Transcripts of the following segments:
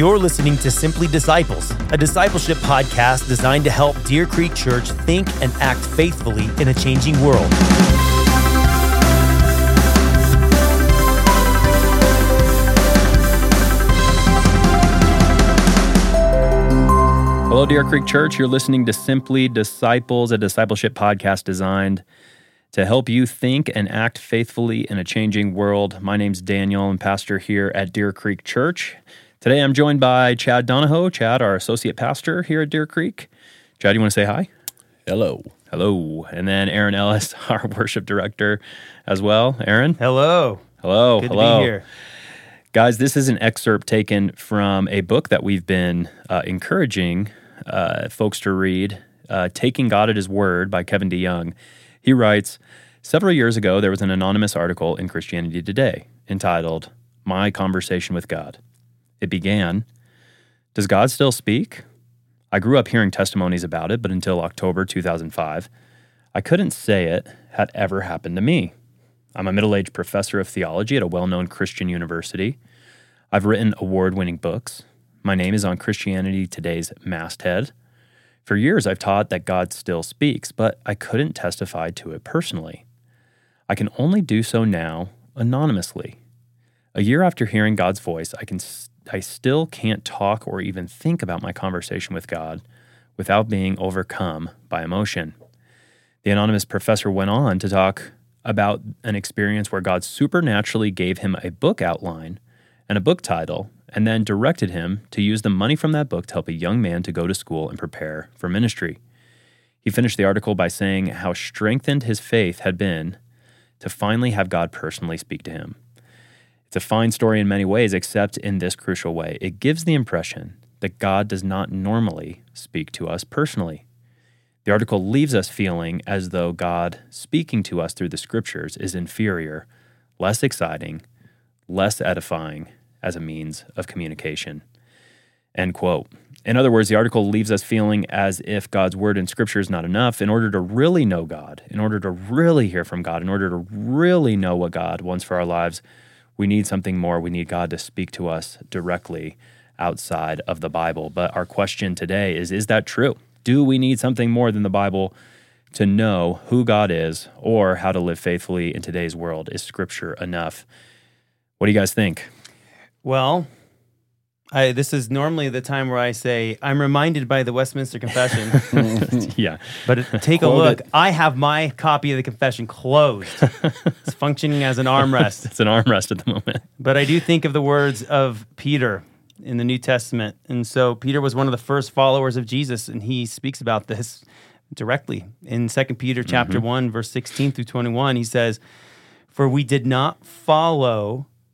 You're listening to Simply Disciples, a discipleship podcast designed to help Deer Creek Church think and act faithfully in a changing world. Hello, Deer Creek Church. You're listening to Simply Disciples, a discipleship podcast designed to help you think and act faithfully in a changing world. My name's Daniel. I'm pastor here at Deer Creek Church. Today I'm joined by Chad Donahoe. Chad, our associate pastor here at Deer Creek. Chad, you want to say hi? Hello. Hello. And then Aaron Ellis, our worship director as well. Aaron? Hello. Hello. Good hello. to be here. Guys, this is an excerpt taken from a book that we've been uh, encouraging uh, folks to read, uh, Taking God at His Word by Kevin DeYoung. He writes Several years ago, there was an anonymous article in Christianity Today entitled, My Conversation with God. It began, Does God still speak? I grew up hearing testimonies about it, but until October 2005, I couldn't say it had ever happened to me. I'm a middle aged professor of theology at a well known Christian university. I've written award winning books. My name is on Christianity Today's masthead. For years, I've taught that God still speaks, but I couldn't testify to it personally. I can only do so now anonymously. A year after hearing God's voice, I can I still can't talk or even think about my conversation with God without being overcome by emotion. The anonymous professor went on to talk about an experience where God supernaturally gave him a book outline and a book title, and then directed him to use the money from that book to help a young man to go to school and prepare for ministry. He finished the article by saying how strengthened his faith had been to finally have God personally speak to him. It's a fine story in many ways, except in this crucial way. It gives the impression that God does not normally speak to us personally. The article leaves us feeling as though God speaking to us through the scriptures is inferior, less exciting, less edifying as a means of communication. End quote. In other words, the article leaves us feeling as if God's word in scripture is not enough. In order to really know God, in order to really hear from God, in order to really know what God wants for our lives, we need something more. We need God to speak to us directly outside of the Bible. But our question today is Is that true? Do we need something more than the Bible to know who God is or how to live faithfully in today's world? Is Scripture enough? What do you guys think? Well, I, this is normally the time where I say, I'm reminded by the Westminster Confession. yeah. But take a look. It. I have my copy of the confession closed. it's functioning as an armrest. it's an armrest at the moment. But I do think of the words of Peter in the New Testament. And so Peter was one of the first followers of Jesus, and he speaks about this directly in 2 Peter chapter mm-hmm. 1, verse 16 through 21. He says, For we did not follow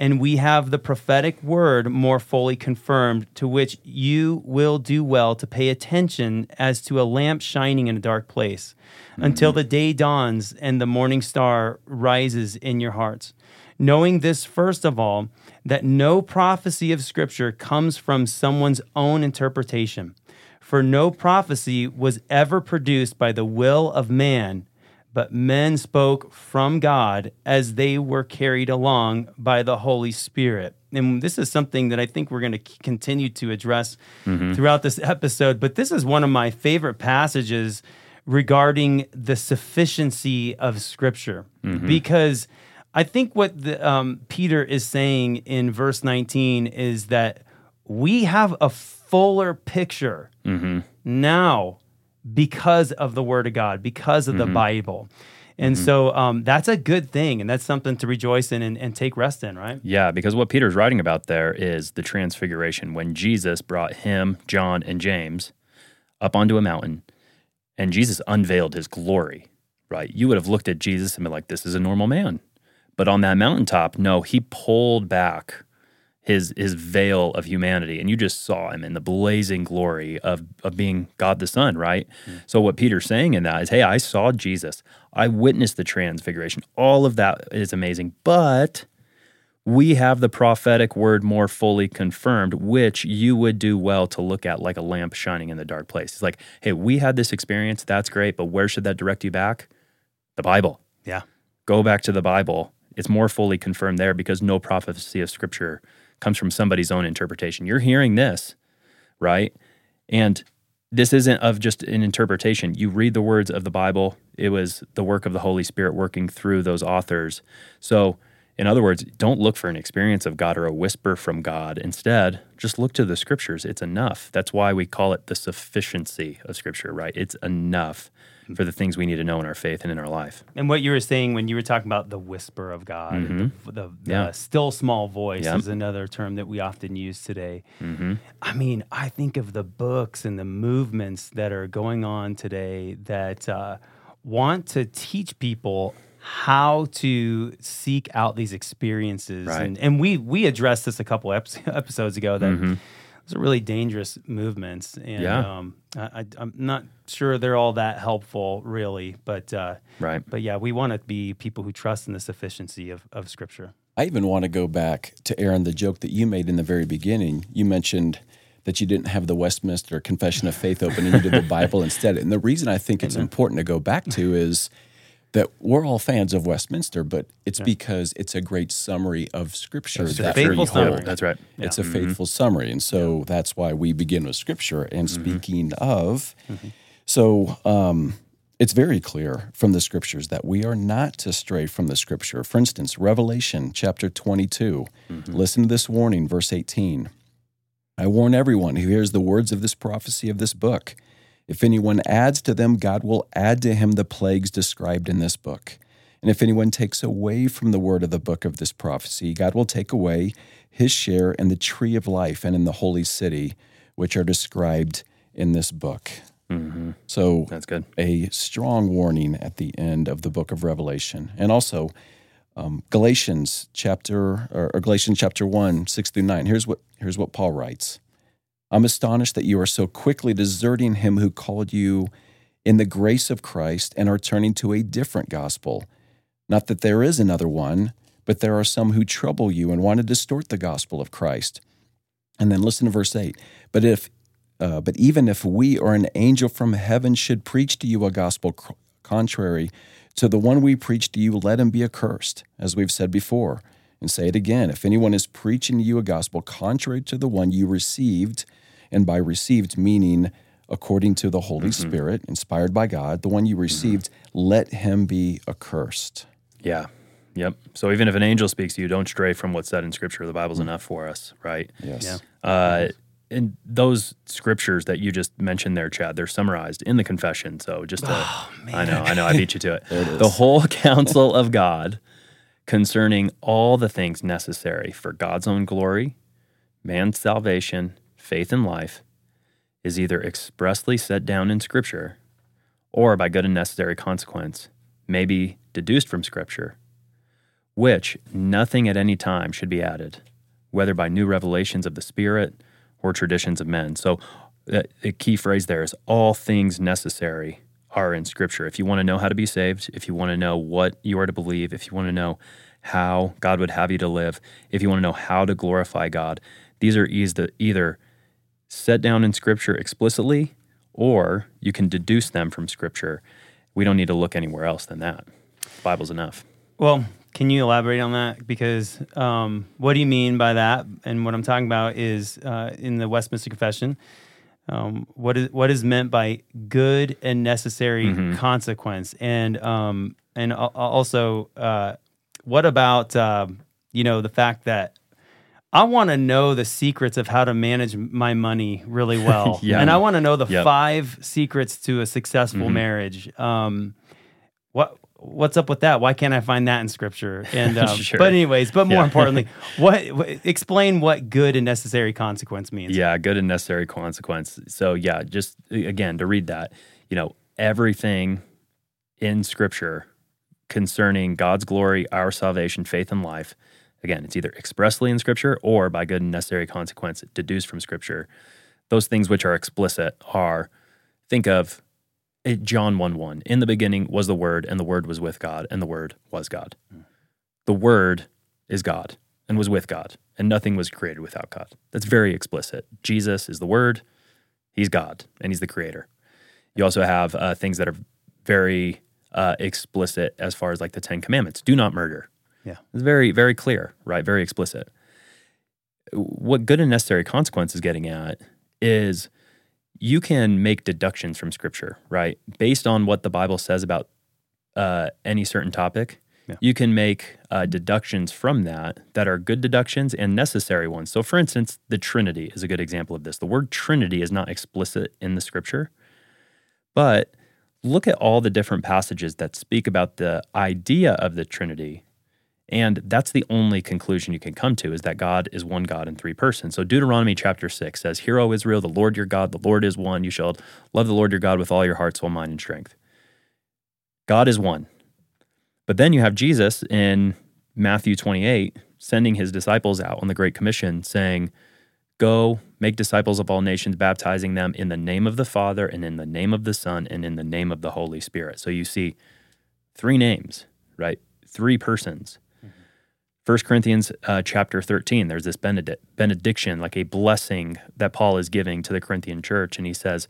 and we have the prophetic word more fully confirmed, to which you will do well to pay attention as to a lamp shining in a dark place, mm-hmm. until the day dawns and the morning star rises in your hearts. Knowing this, first of all, that no prophecy of Scripture comes from someone's own interpretation. For no prophecy was ever produced by the will of man but men spoke from God as they were carried along by the Holy Spirit. And this is something that I think we're going to continue to address mm-hmm. throughout this episode. But this is one of my favorite passages regarding the sufficiency of Scripture mm-hmm. because I think what the, um, Peter is saying in verse 19 is that we have a fuller picture mm-hmm. now because of the Word of God, because of mm-hmm. the Bible. And mm-hmm. so um, that's a good thing. And that's something to rejoice in and, and, take rest in, right? Yeah, because what Peter's writing about there is the transfiguration when Jesus brought him, John, and James up onto a mountain and Jesus unveiled his glory, right? You would have looked at Jesus and been like, this is a normal man. But on that mountaintop, no, he pulled back his his veil of humanity and you just saw him in the blazing glory of of being God the Son, right? Mm. So what Peter's saying in that is, hey, I saw Jesus. I witnessed the transfiguration. All of that is amazing, but we have the prophetic word more fully confirmed, which you would do well to look at like a lamp shining in the dark place. It's like, hey, we had this experience. That's great, but where should that direct you back? The Bible. Yeah. Go back to the Bible. It's more fully confirmed there because no prophecy of Scripture comes from somebody's own interpretation. You're hearing this, right? And this isn't of just an interpretation. You read the words of the Bible, it was the work of the Holy Spirit working through those authors. So, in other words, don't look for an experience of God or a whisper from God. Instead, just look to the scriptures. It's enough. That's why we call it the sufficiency of scripture, right? It's enough for the things we need to know in our faith and in our life. And what you were saying when you were talking about the whisper of God, mm-hmm. the, the, the still small voice is another term that we often use today. Mm-hmm. I mean, I think of the books and the movements that are going on today that uh, want to teach people how to seek out these experiences. Right. And, and we we addressed this a couple episodes ago that mm-hmm. Those are really dangerous movements. And yeah. um, I, am not sure they're all that helpful, really. But uh, right. But yeah, we want to be people who trust in the sufficiency of, of Scripture. I even want to go back to Aaron, the joke that you made in the very beginning. You mentioned that you didn't have the Westminster Confession of Faith open and you did the Bible instead. And the reason I think it's important to go back to is that we're all fans of Westminster, but it's yeah. because it's a great summary of Scripture it's that faithful summary. That's right. Yeah. It's a mm-hmm. faithful summary, and so that's why we begin with Scripture. And mm-hmm. speaking of, mm-hmm. so um, it's very clear from the Scriptures that we are not to stray from the Scripture. For instance, Revelation chapter twenty-two. Mm-hmm. Listen to this warning, verse eighteen. I warn everyone who hears the words of this prophecy of this book. If anyone adds to them, God will add to him the plagues described in this book. And if anyone takes away from the word of the book of this prophecy, God will take away his share in the tree of life and in the holy city, which are described in this book. Mm-hmm. So that's good. A strong warning at the end of the book of Revelation, and also um, Galatians chapter or, or Galatians chapter one six through nine. Here's what here's what Paul writes. I'm astonished that you are so quickly deserting him who called you in the grace of Christ and are turning to a different gospel. Not that there is another one, but there are some who trouble you and want to distort the gospel of Christ. And then listen to verse 8. But if uh, but even if we or an angel from heaven should preach to you a gospel contrary to the one we preach to you, let him be accursed, as we've said before. And say it again if anyone is preaching to you a gospel contrary to the one you received, and by received meaning according to the Holy mm-hmm. Spirit, inspired by God, the one you mm-hmm. received, mm-hmm. let him be accursed. Yeah. Yep. So even if an angel speaks to you, don't stray from what's said in Scripture. The Bible's mm-hmm. enough for us, right? Yes. Yeah. Uh, and those scriptures that you just mentioned there, Chad, they're summarized in the confession. So just to, oh, I know, I know, I beat you to it. it the whole counsel of God concerning all the things necessary for God's own glory, man's salvation, faith and life is either expressly set down in Scripture or by good and necessary consequence may be deduced from Scripture, which nothing at any time should be added, whether by new revelations of the Spirit or traditions of men. So, uh, the key phrase there is all things necessary are in Scripture. If you want to know how to be saved, if you want to know what you are to believe, if you want to know how God would have you to live, if you want to know how to glorify God, these are either set down in Scripture explicitly, or you can deduce them from Scripture. We don't need to look anywhere else than that. The Bible's enough. Well, can you elaborate on that? Because um, what do you mean by that? And what I'm talking about is uh, in the Westminster Confession. Um, what is what is meant by good and necessary mm-hmm. consequence, and um, and also uh, what about uh, you know the fact that I want to know the secrets of how to manage my money really well. yeah. And I want to know the yep. five secrets to a successful mm-hmm. marriage. Um, what's up with that? Why can't I find that in scripture? And um, sure. but anyways, but more yeah. importantly, what, what, explain what good and necessary consequence means? Yeah, good and necessary consequence. So yeah, just again to read that, you know, everything in scripture concerning God's glory, our salvation, faith and life Again, it's either expressly in Scripture or by good and necessary consequence deduced from Scripture. Those things which are explicit are think of John 1 1. In the beginning was the Word, and the Word was with God, and the Word was God. The Word is God and was with God, and nothing was created without God. That's very explicit. Jesus is the Word, He's God, and He's the Creator. You also have uh, things that are very uh, explicit as far as like the Ten Commandments do not murder. Yeah. It's very, very clear, right? Very explicit. What good and necessary consequence is getting at is you can make deductions from scripture, right? Based on what the Bible says about uh, any certain topic, Yeah. you can make uh, deductions from that that are good deductions and necessary ones. So, for instance, the Trinity is a good example of this. The word Trinity is not explicit in the scripture, but look at all the different passages that speak about the idea of the Trinity. And that's the only conclusion you can come to is that God is one God in three persons. So Deuteronomy chapter 6 says, Hear, O Israel, the Lord your God, the Lord is one. You shall love the Lord your God with all your heart, soul, mind, and strength. God is one. But then you have Jesus in Matthew 28 sending his disciples out on the Great Commission saying, Go make disciples of all nations, baptizing them in the name of the Father and in the name of the Son and in the name of the Holy Spirit. So you see three names, right? Three persons. First Corinthians uh, chapter 13, there's this benedict, benediction, like a blessing that Paul is giving to the Corinthian church. And he says,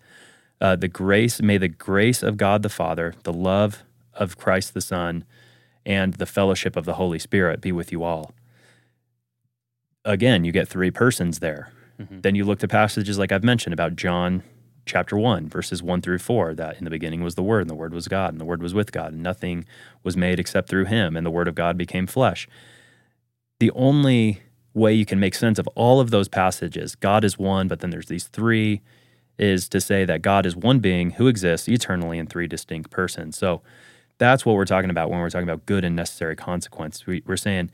uh, the grace, may the grace of God the Father, the love of Christ the Son, and the fellowship of the Holy Spirit be with you all. Again, you get three persons there. Then you look to passages like I've mentioned about John chapter 1, verses 1 through 4, that in the beginning was the Word, and the Word was God, and the Word was with God, and nothing was made except through him, and the Word of God became flesh. The only way you can make sense of all of those passages, God is one, but then there's these three, is to say that God is one being who exists eternally in three distinct persons. So that's what we're talking about when we're talking about good and necessary consequence. We, we're saying,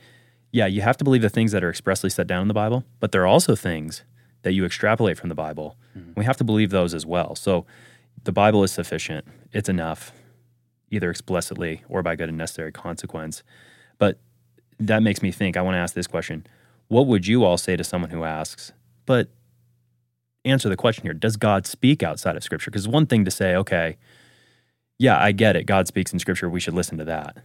yeah, you have to believe the things that are expressly set down in the Bible, but there are also things that you extrapolate from the Bible. Mm-hmm. We have to believe those as well. So the Bible is sufficient, it's enough, either explicitly or by good and necessary consequence. But that makes me think I want to ask this question What would you all say to someone who asks, but answer the question here Does God speak outside of Scripture? Because one thing to say, okay, yeah, I get it. God speaks in Scripture. We should listen to that.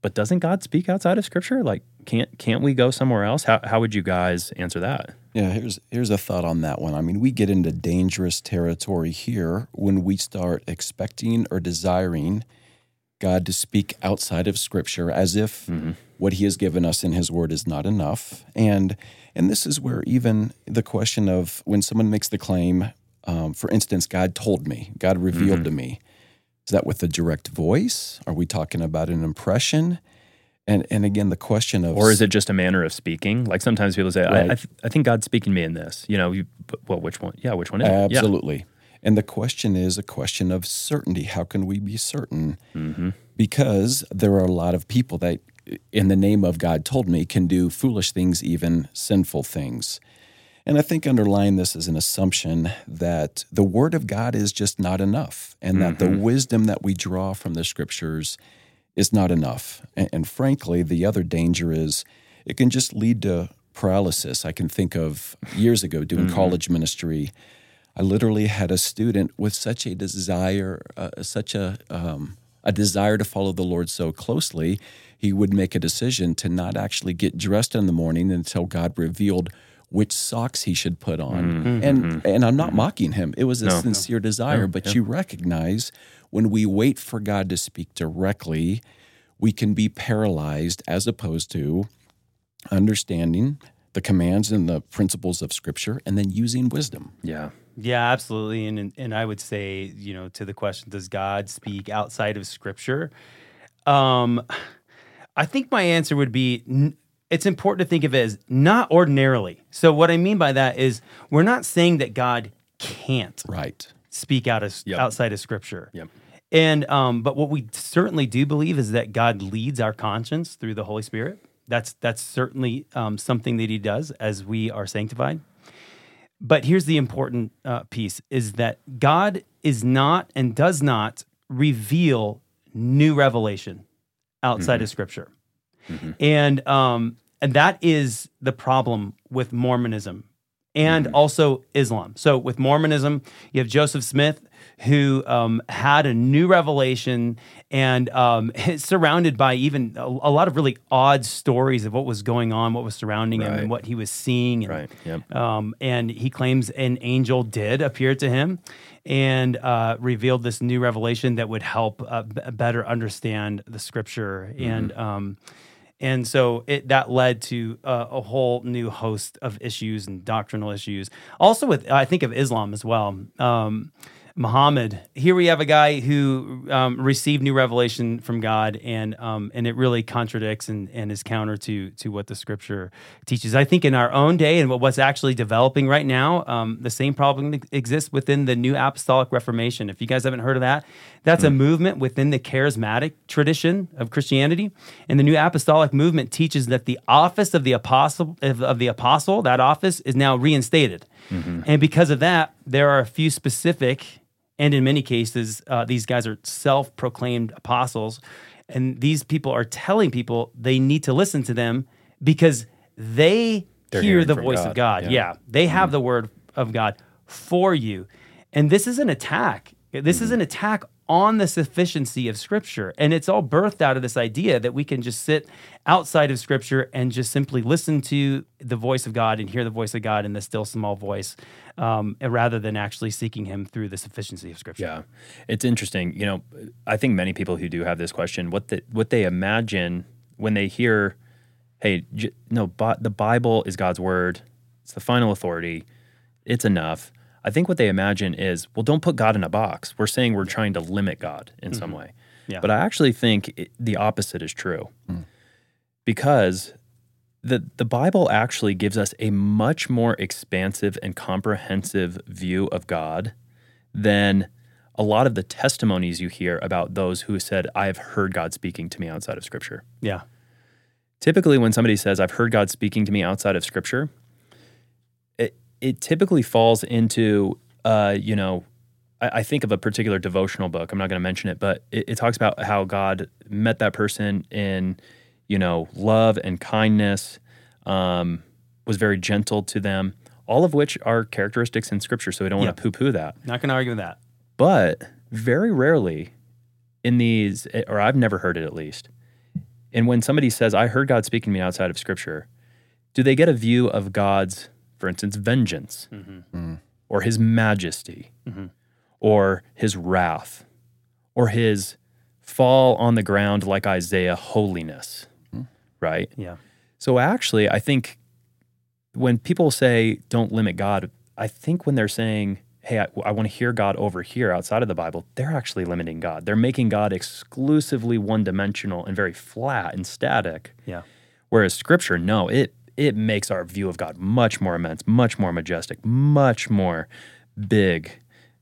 But doesn't God speak outside of Scripture? Like, can't can't we go somewhere else? How how would you guys answer that? Yeah, here's here's a thought on that one. I mean, we get into dangerous territory here when we start expecting or desiring God to speak outside of Scripture as if mm-hmm. What He has given us in His Word is not enough. And and this is where even the question of when someone makes the claim, um, for instance, God told me, God revealed to me. Is that with a direct voice? Are we talking about an impression? And and again, the question of Or is it just a manner of speaking? Like sometimes people say, I, Right. I, th- I think God's speaking to me in this. You know, you, well, which one? Yeah, which one is it? Yeah. Absolutely. And the question is a question of certainty. How can we be certain? Because there are a lot of people that, in the name of God told me, can do foolish things, even sinful things. And I think underlying this is an assumption that the Word of God is just not enough, and that the wisdom that we draw from the Scriptures is not enough. And, and frankly, the other danger is it can just lead to paralysis. I can think of years ago doing college ministry. I literally had a student with such a desire, uh, such a um, a desire to follow the Lord so closely, he would make a decision to not actually get dressed in the morning until God revealed which socks he should put on. Mm-hmm. And mm-hmm. and I'm not mocking him. It was a sincere desire, but you recognize when we wait for God to speak directly, we can be paralyzed as opposed to understanding the commands and the principles of scripture and then using wisdom. Yeah. Yeah, absolutely. And, and and I would say, you know, to the question, does God speak outside of Scripture? Um, I think my answer would be n- it's important to think of it as not ordinarily. So what I mean by that is we're not saying that God can't Right. speak out of Yep. outside of Scripture. Yep. And um, but what we certainly do believe is that God leads our conscience through the Holy Spirit. That's that's certainly um, something that He does as we are sanctified. But here's the important uh, piece: is that God is not and does not reveal new revelation outside of Scripture. And um, and that is the problem with Mormonism and also Islam. So with Mormonism, you have Joseph Smith, who um, had a new revelation and um, surrounded by even a, a, lot of really odd stories of what was going on, what was surrounding him, and what he was seeing. And, Right, yep. um, and he claims an angel did appear to him and uh, revealed this new revelation that would help uh, b- better understand the scripture. And um, and so it that led to uh, a whole new host of issues and doctrinal issues. Also, with I think of Islam as well. Um, Muhammad. Here we have a guy who um, received new revelation from God, and um, and it really contradicts and, and is counter to to what the Scripture teaches. I think in our own day and what's actually developing right now, um, the same problem exists within the New Apostolic Reformation. If you guys haven't heard of that, that's a movement within the charismatic tradition of Christianity, and the New Apostolic movement teaches that the office of the apostle of, of the apostle, that office, is now reinstated, and because of that, there are a few specific and in many cases, uh, these guys are self proclaimed apostles. And these people are telling people they need to listen to them because they They're hear the voice God, of God. yeah. Yeah. They have the word of God for you. And this is an attack. This is an attack on the sufficiency of Scripture. And it's all birthed out of this idea that we can just sit outside of Scripture and just simply listen to the voice of God and hear the voice of God in the still small voice um, rather than actually seeking Him through the sufficiency of Scripture. Yeah, it's interesting. You know, I think many people who do have this question, what the, what they imagine when they hear, "Hey, j- no, Bi- the Bible is God's word. It's the final authority. It's enough." I think what they imagine is, well, don't put God in a box. We're saying we're trying to limit God in some mm-hmm. way. Yeah. But I actually think it, the opposite is true, hmm. because the the Bible actually gives us a much more expansive and comprehensive view of God than a lot of the testimonies you hear about those who said, I have heard God speaking to me outside of Scripture. Yeah. Typically, when somebody says, I've heard God speaking to me outside of Scripture, it, typically falls into, uh, you know, I, I think of a particular devotional book. I'm not going to mention it, but it, it talks about how God met that person in, you know, love and kindness, um, was very gentle to them, all of which are characteristics in Scripture. So we don't want to poo poo that. Not going to argue with that. But very rarely in these, or I've never heard it at least, and when somebody says, I heard God speaking to me outside of Scripture, do they get a view of God's, for instance, vengeance mm-hmm. mm. or his majesty mm-hmm. or his wrath or his fall on the ground like Isaiah holiness? Hmm. Right? Yeah. So actually, I think when people say don't limit God, I think when they're saying, hey, I, I want to hear God over here outside of the Bible, they're actually limiting God. They're making God exclusively one dimensional and very flat and static. Yeah. Whereas Scripture, no, it it makes our view of God much more immense, much more majestic, much more big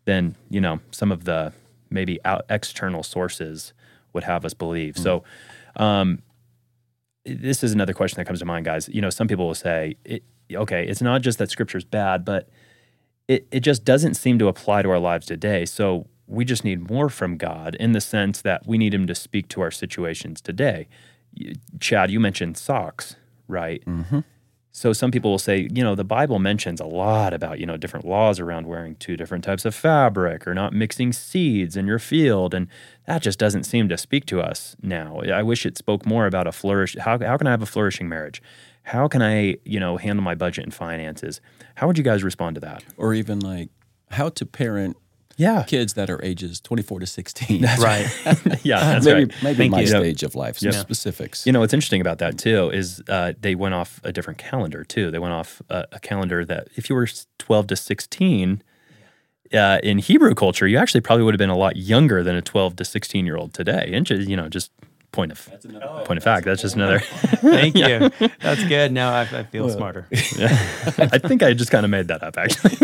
than you know some of the maybe out external sources would have us believe. So, um, this is another question that comes to mind, guys. You know, some people will say, it, okay, it's not just that Scripture's bad, but it it just doesn't seem to apply to our lives today. So we just need more from God in the sense that we need Him to speak to our situations today. Chad, you mentioned socks, right? Mm-hmm. So some people will say, you know, the Bible mentions a lot about, you know, different laws around wearing two different types of fabric or not mixing seeds in your field. And that just doesn't seem to speak to us now. I wish it spoke more about a flourish. How, how can I have a flourishing marriage? How can I, you know, handle my budget and finances? How would you guys respond to that? or even like how to parent Yeah. kids that are ages 24 to 16. Right. yeah, that's maybe right. maybe Thank my you. stage of life, some Yeah. specifics. You know what's interesting about that too is uh, they went off a different calendar too. They went off a, a calendar that if you were twelve to sixteen uh, in Hebrew culture, you actually probably would have been a lot younger than a twelve to sixteen year old today. And just, you know, just point of point of fact. That's just another. Thank you. That's good. Now I, I feel smarter. I think I just kind of made that up. Actually,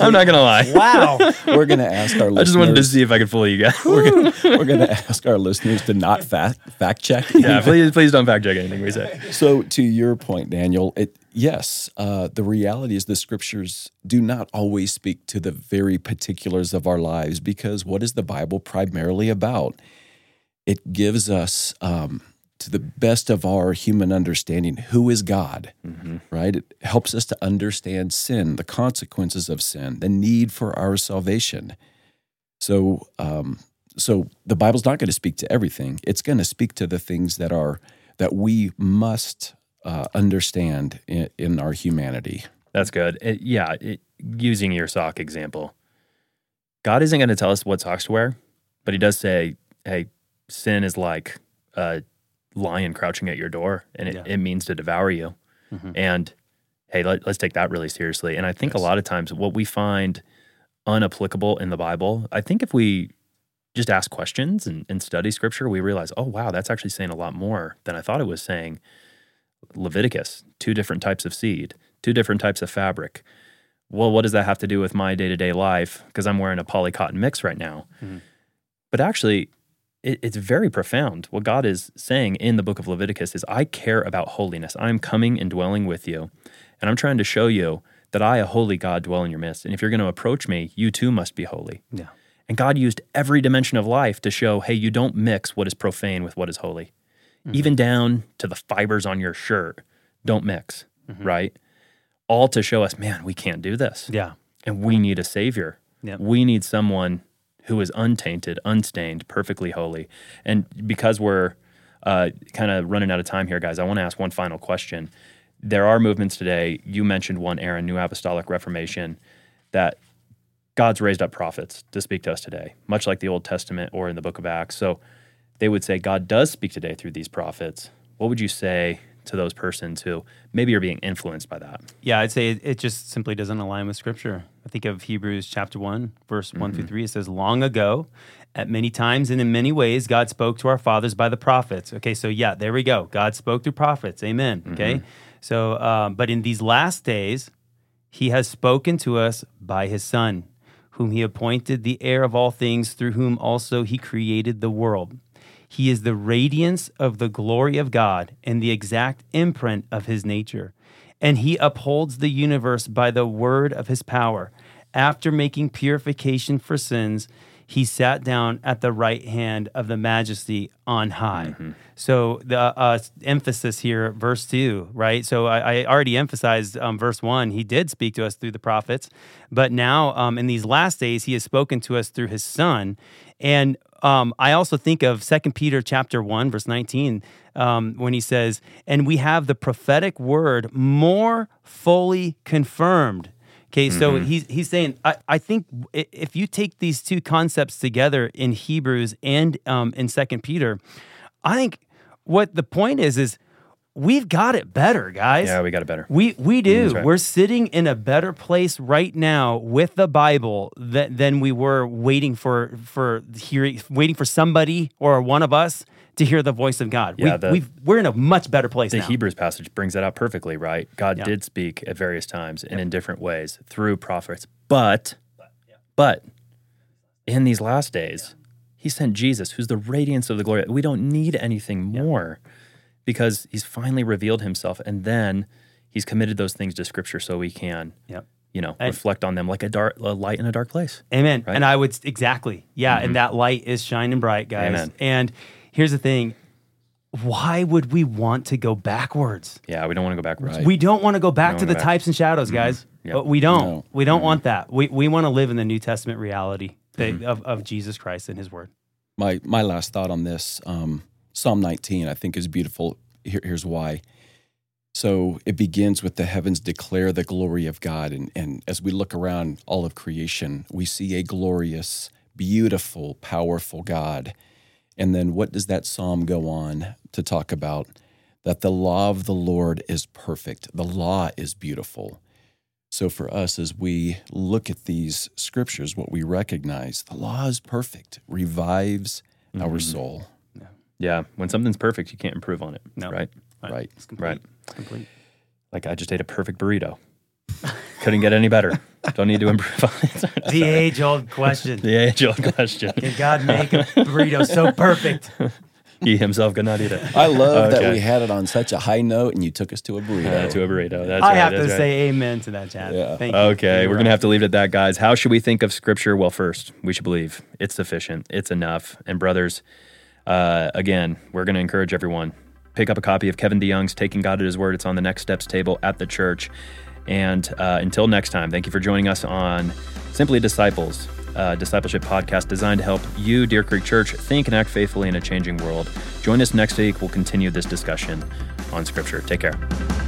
I'm not gonna lie. Wow. we're going to ask our listeners. I just wanted to see if I could fool you guys. We're gonna, we're going to ask our listeners to not fact fact check. yeah, please, please don't fact check anything we say. So, to your point, Daniel, it yes, uh, the reality is the scriptures do not always speak to the very particulars of our lives because what is the Bible primarily about? It gives us um, to the best of our human understanding who is God, right? It helps us to understand sin, the consequences of sin, the need for our salvation. So, um, so the Bible's not going to speak to everything. It's going to speak to the things that are that we must uh, understand in, in our humanity. That's good. It- yeah, it, using your sock example, God isn't going to tell us what socks to wear, but He does say, "Hey, sin is like a lion crouching at your door, and it, Yeah. it means to devour you." Mhm. And hey, let, us take that really seriously. And I think a lot of times what we find unapplicable in the Bible, I think if we just ask questions and, and study Scripture, we realize, oh wow, that's actually saying a lot more than I thought it was saying. Leviticus, two different types of seed, two different types of fabric. Well, what does that have to do with my day to day life? Because I'm wearing a poly cotton mix right now. Mhm. But actually, it, it's very profound. What God is saying in the book of Leviticus is, I care about holiness. I'm coming and dwelling with you. And I'm trying to show you that I, a holy God, dwell in your midst. And if you're going to approach me, you too must be holy. Yeah. And God used every dimension of life to show, hey, you don't mix what is profane with what is holy. Mm-hmm. Even down to the fibers on your shirt, don't mix, mm-hmm. right? All to show us, man, we can't do this. Yeah. And we need a savior. Yep. We need someone who is untainted, unstained, perfectly holy. And because we're uh, kind of running out of time here, guys, I want to ask one final question. There are movements today. You mentioned one, Aaron, New Apostolic Reformation, that God's raised up prophets to speak to us today, much like the Old Testament or in the book of Acts. So they would say God does speak today through these prophets. What would you say to those persons who maybe are being influenced by that? Yeah, I'd say it, it just simply doesn't align with Scripture. I think of Hebrews chapter 1, verse 1 through 3. It says, Long ago, at many times and in many ways, God spoke to our fathers by the prophets. Okay, so yeah, there we go. God spoke through prophets. Amen. Okay, so, um, but in these last days, he has spoken to us by his Son, whom he appointed the heir of all things, through whom also he created the world. He is the radiance of the glory of God and the exact imprint of his nature. And he upholds the universe by the word of his power. After making purification for sins, he sat down at the right hand of the majesty on high. So the uh, emphasis here, verse two, right? So I, I already emphasized um, verse one. He did speak to us through the prophets, but now um, in these last days, he has spoken to us through his son. And um, I also think of Second Peter chapter one, verse nineteen, um, when he says, "And we have the prophetic word more fully confirmed." Okay, so he's he's saying I, I think if you take these two concepts together in Hebrews and um, in Second Peter, I think what the point is is we've got it better, guys. Yeah, we got it better. We we do. That's right. We're sitting in a better place right now with the Bible than, than we were waiting for for hearing waiting for somebody or one of us to hear the voice of God. Yeah, we, we're in a much better place The now. Hebrews passage brings that out perfectly, right? God Yeah. did speak at various times and in different ways through prophets. But, but in these last days, he sent Jesus, who's the radiance of the glory. We don't need anything more because he's finally revealed himself and then he's committed those things to scripture so we can, Yep. you know, And- reflect on them like a dark a light in a dark place. Amen. Right? Mm-hmm. And I would exactly, yeah. And that light is shining bright, guys. Amen. And here's the thing: why would we want to go backwards? Yeah, we don't want to go backwards. Right. We don't want to go back to the back. types and shadows, guys. Yep. But we don't. No. We don't want that. We we want to live in the New Testament reality that- Mm-hmm. of, of Jesus Christ and His Word. My my last thought on this, um, Psalm 19, I think is beautiful. Here, here's why. So it begins with the heavens declare the glory of God, and and as we look around all of creation, we see a glorious, beautiful, powerful God. And then what does that psalm go on to talk about? That the law of the Lord is perfect. The law is beautiful. So for us, as we look at these scriptures, what we recognize, the law is perfect, revives our mm-hmm. soul. Yeah, when something's perfect, you can't improve on it, No. right? Right. It's complete. Right. It's complete. Like I just ate a perfect burrito. Couldn't get any better. Don't need to improve on it. The age old question: the age old question. Can God make a burrito so perfect? He himself could not eat it. I love that we had it on such a high note and you took us to a burrito. Uh, to a burrito. That's I right, have to right. say amen to that, Chad. Yeah. Thank you. Okay, You're we're right. going to have to leave it at that, guys. How should we think of Scripture? Well, first, we should believe it's sufficient, it's enough. And, brothers, uh, again, we're going to encourage everyone pick up a copy of Kevin DeYoung's Taking God at His Word. It's on the Next Steps table at the church. And uh, until next time, thank you for joining us on Simply Disciples, uh, discipleship podcast designed to help you, Deer Creek Church, think and act faithfully in a changing world. Join us next week. We'll continue this discussion on Scripture. Take care.